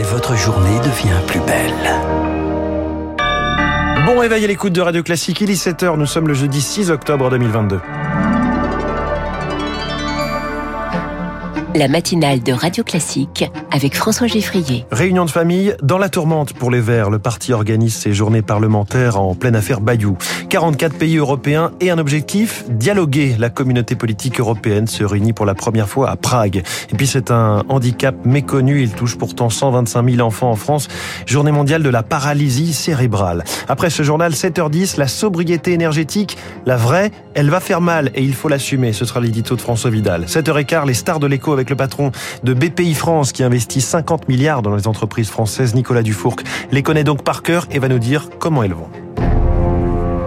et votre journée devient plus belle. Bon réveil à l'écoute de Radio Classique, il est 7h, nous sommes le jeudi 6 octobre 2022. La matinale de Radio Classique avec François Geffrier. Réunion de famille dans la tourmente pour les Verts. Le parti organise ses journées parlementaires en pleine affaire Bayou. 44 pays européens et un objectif, dialoguer. La communauté politique européenne se réunit pour la première fois à Prague. Et puis c'est un handicap méconnu. Il touche pourtant 125 000 enfants en France. Journée mondiale de la paralysie cérébrale. Après ce journal, 7h10, la sobriété énergétique, la vraie, elle va faire mal et il faut l'assumer. Ce sera l'édito de François Vidal. 7h15, les stars de l'écho avec le patron de BPI France qui investit 50 milliards dans les entreprises françaises, Nicolas Dufourc. Les connaît donc par cœur et va nous dire comment elles vont.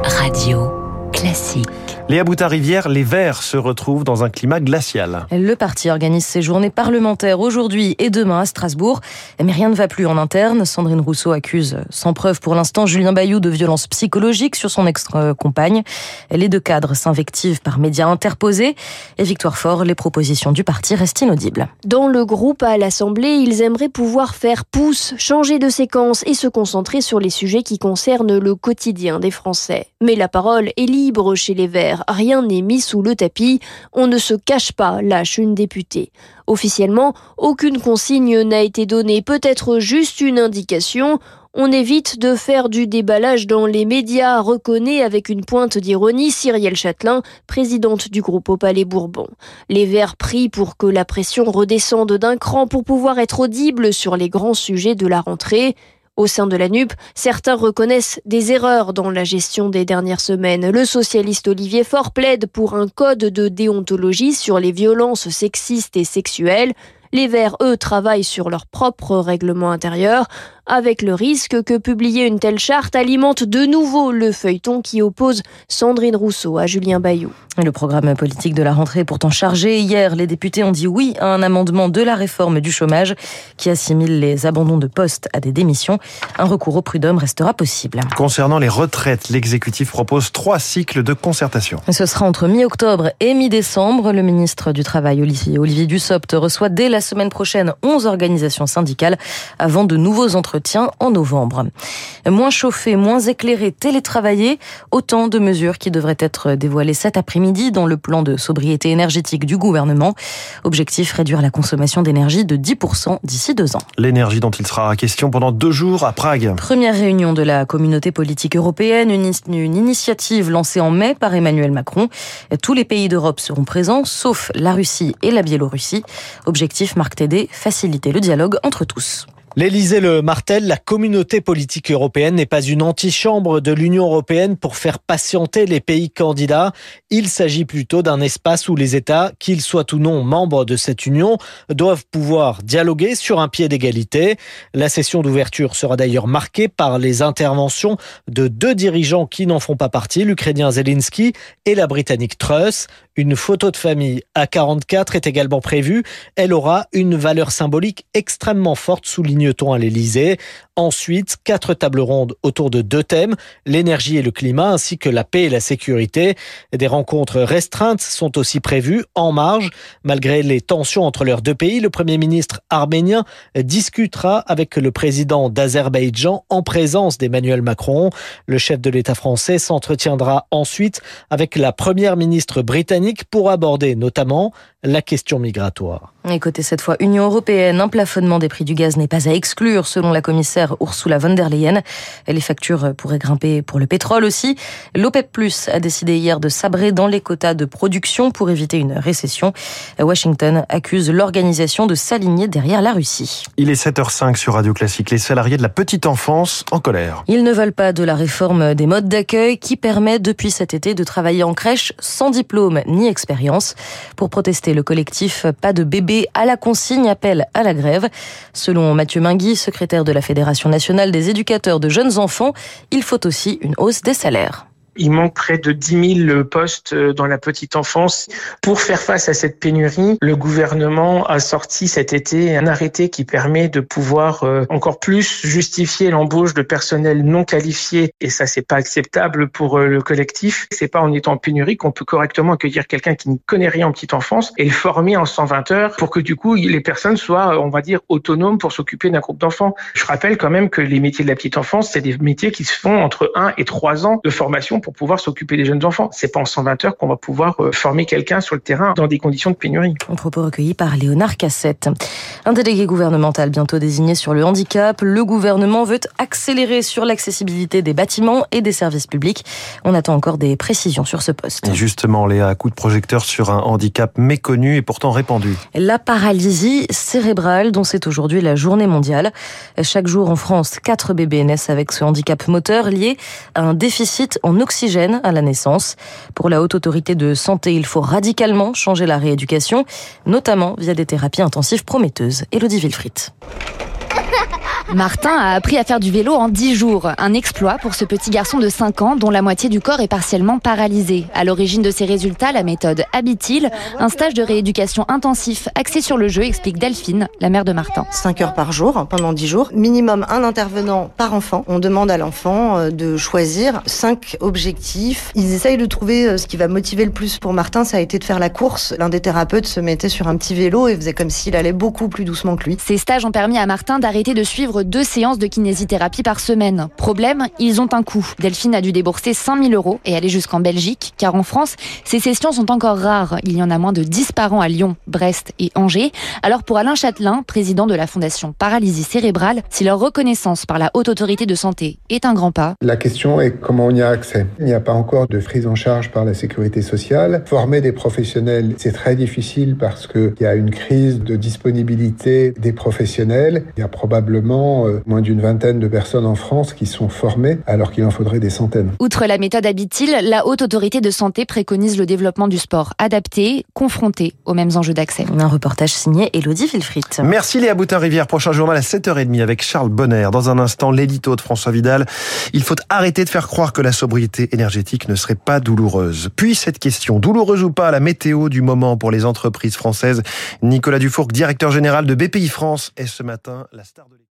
Radio classique. Léa Boutard-Rivière, les Verts se retrouvent dans un climat glacial. Le parti organise ses journées parlementaires aujourd'hui et demain à Strasbourg. Mais rien ne va plus en interne. Sandrine Rousseau accuse, sans preuve pour l'instant, Julien Bayou de violence psychologique sur son ex-compagne. Les deux cadres s'invectivent par médias interposés. Et Victoire Fort, les propositions du parti restent inaudibles. Dans le groupe à l'Assemblée, ils aimeraient pouvoir faire pouce, changer de séquence et se concentrer sur les sujets qui concernent le quotidien des Français. Mais la parole est libre chez les Verts rien n'est mis sous le tapis, on ne se cache pas, lâche une députée. Officiellement, aucune consigne n'a été donnée, peut-être juste une indication. On évite de faire du déballage dans les médias, reconnaît avec une pointe d'ironie Cyrielle Châtelain, présidente du groupe au Palais Bourbon. Les Verts prient pour que la pression redescende d'un cran pour pouvoir être audible sur les grands sujets de la rentrée. Au sein de la NUP, certains reconnaissent des erreurs dans la gestion des dernières semaines. Le socialiste Olivier Faure plaide pour un code de déontologie sur les violences sexistes et sexuelles. Les Verts, eux, travaillent sur leur propre règlement intérieur avec le risque que publier une telle charte alimente de nouveau le feuilleton qui oppose Sandrine Rousseau à Julien Bayou. Le programme politique de la rentrée est pourtant chargé. Hier, les députés ont dit oui à un amendement de la réforme du chômage qui assimile les abandons de postes à des démissions. Un recours au prud'homme restera possible. Concernant les retraites, l'exécutif propose trois cycles de concertation. Ce sera entre mi-octobre et mi-décembre. Le ministre du Travail, Olivier Dussopt, reçoit dès la semaine prochaine 11 organisations syndicales avant de nouveaux entretiens entretien en novembre. Moins chauffé, moins éclairé, télétravaillé, autant de mesures qui devraient être dévoilées cet après-midi dans le plan de sobriété énergétique du gouvernement. Objectif, réduire la consommation d'énergie de 10% d'ici deux ans. L'énergie dont il sera question pendant deux jours à Prague. Première réunion de la communauté politique européenne, une, une initiative lancée en mai par Emmanuel Macron. Tous les pays d'Europe seront présents, sauf la Russie et la Biélorussie. Objectif, Marc Tédé, faciliter le dialogue entre tous. L'Élysée le martèle, la communauté politique européenne n'est pas une antichambre de l'Union européenne pour faire patienter les pays candidats. Il s'agit plutôt d'un espace où les États, qu'ils soient ou non membres de cette union, doivent pouvoir dialoguer sur un pied d'égalité. La session d'ouverture sera d'ailleurs marquée par les interventions de deux dirigeants qui n'en font pas partie, l'Ukrainien Zelensky et la Britannique Truss. Une photo de famille à 44 est également prévue. Elle aura une valeur symbolique extrêmement forte, à l'Elysée. Ensuite, quatre tables rondes autour de deux thèmes, l'énergie et le climat, ainsi que la paix et la sécurité. Des rencontres restreintes sont aussi prévues en marge. Malgré les tensions entre leurs deux pays, le Premier ministre arménien discutera avec le président d'Azerbaïdjan en présence d'Emmanuel Macron. Le chef de l'État français s'entretiendra ensuite avec la Première ministre britannique pour aborder notamment la question migratoire. Et côté cette fois Union européenne, un plafonnement des prix du gaz n'est pas à exclure selon la commissaire Ursula von der Leyen. Les factures pourraient grimper pour le pétrole aussi. L'OPEP Plus a décidé hier de sabrer dans les quotas de production pour éviter une récession. Washington accuse l'organisation de s'aligner derrière la Russie. Il est 7h05 sur Radio Classique. Les salariés de la petite enfance en colère. Ils ne veulent pas de la réforme des modes d'accueil qui permet depuis cet été de travailler en crèche sans diplôme ni expérience. Pour protester le collectif Pas de bébé à la consigne appelle à la grève. Selon Mathieu Mingui, secrétaire de la Fédération nationale des éducateurs de jeunes enfants, il faut aussi une hausse des salaires. Il manque près de 10 000 postes dans la petite enfance. Pour faire face à cette pénurie, le gouvernement a sorti cet été un arrêté qui permet de pouvoir euh, encore plus justifier l'embauche de personnel non qualifié. Et ça, c'est pas acceptable pour euh, le collectif. C'est pas en étant en pénurie qu'on peut correctement accueillir quelqu'un qui ne connaît rien en petite enfance et le former en 120 heures pour que du coup les personnes soient, on va dire, autonomes pour s'occuper d'un groupe d'enfants. Je rappelle quand même que les métiers de la petite enfance, c'est des métiers qui se font entre 1 et 3 ans de formation pour pouvoir s'occuper des jeunes enfants. C'est pas en 120 heures qu'on va pouvoir euh, former quelqu'un sur le terrain dans des conditions de pénurie. Un propos recueilli par Léonard Cassette. Un délégué gouvernemental bientôt désigné sur le handicap. Le gouvernement veut accélérer sur l'accessibilité des bâtiments et des services publics. On attend encore des précisions sur ce poste. Et justement, Léa, coup de projecteur sur un handicap méconnu et pourtant répandu. La paralysie cérébrale, dont c'est aujourd'hui la journée mondiale. Chaque jour en France, 4 bébés naissent avec ce handicap moteur lié à un déficit en oxygène à la naissance. Pour la Haute Autorité de Santé, il faut radicalement changer la rééducation, notamment via des thérapies intensives prometteuses. Elodie Wilfried. Martin a appris à faire du vélo en 10 jours. Un exploit pour ce petit garçon de 5 ans dont la moitié du corps est partiellement paralysé. À l'origine de ces résultats, la méthode Habitil, un stage de rééducation intensif axé sur le jeu, explique Delphine, la mère de Martin. 5 heures par jour pendant 10 jours. Minimum un intervenant par enfant. On demande à l'enfant euh, de choisir 5 objectifs. Ils essayent de trouver euh, ce qui va motiver le plus pour Martin. Ça a été de faire la course. L'un des thérapeutes se mettait sur un petit vélo et faisait comme s'il allait beaucoup plus doucement que lui. Ces stages ont permis à Martin d'arrêter de suivre deux séances de kinésithérapie par semaine. Problème, ils ont un coût. Delphine a dû débourser 5000 euros et aller jusqu'en Belgique, car en France, ces sessions sont encore rares. Il y en a moins de 10 par an à Lyon, Brest et Angers. Alors pour Alain Châtelain, président de la Fondation Paralysie Cérébrale, si leur reconnaissance par la Haute Autorité de Santé est un grand pas. La question est comment on y a accès. Il n'y a pas encore de prise en charge par la sécurité sociale. Former des professionnels, c'est très difficile parce qu'il y a une crise de disponibilité des professionnels. Il y a probablement euh, moins d'une vingtaine de personnes en France qui sont formées alors qu'il en faudrait des centaines. Outre la méthode Habitil, la Haute Autorité de Santé préconise le développement du sport adapté, confronté aux mêmes enjeux d'accès. Un reportage signé Elodie Wilfried. Merci Léa Boutin-Rivière. Prochain journal à 7h30 avec Charles Bonner. Dans un instant, l'édito de François Vidal. Il faut arrêter de faire croire que la sobriété énergétique ne serait pas douloureuse. Puis cette question, douloureuse ou pas, la météo du moment pour les entreprises françaises. Nicolas Dufourc, directeur général de BPI France, est ce matin la star de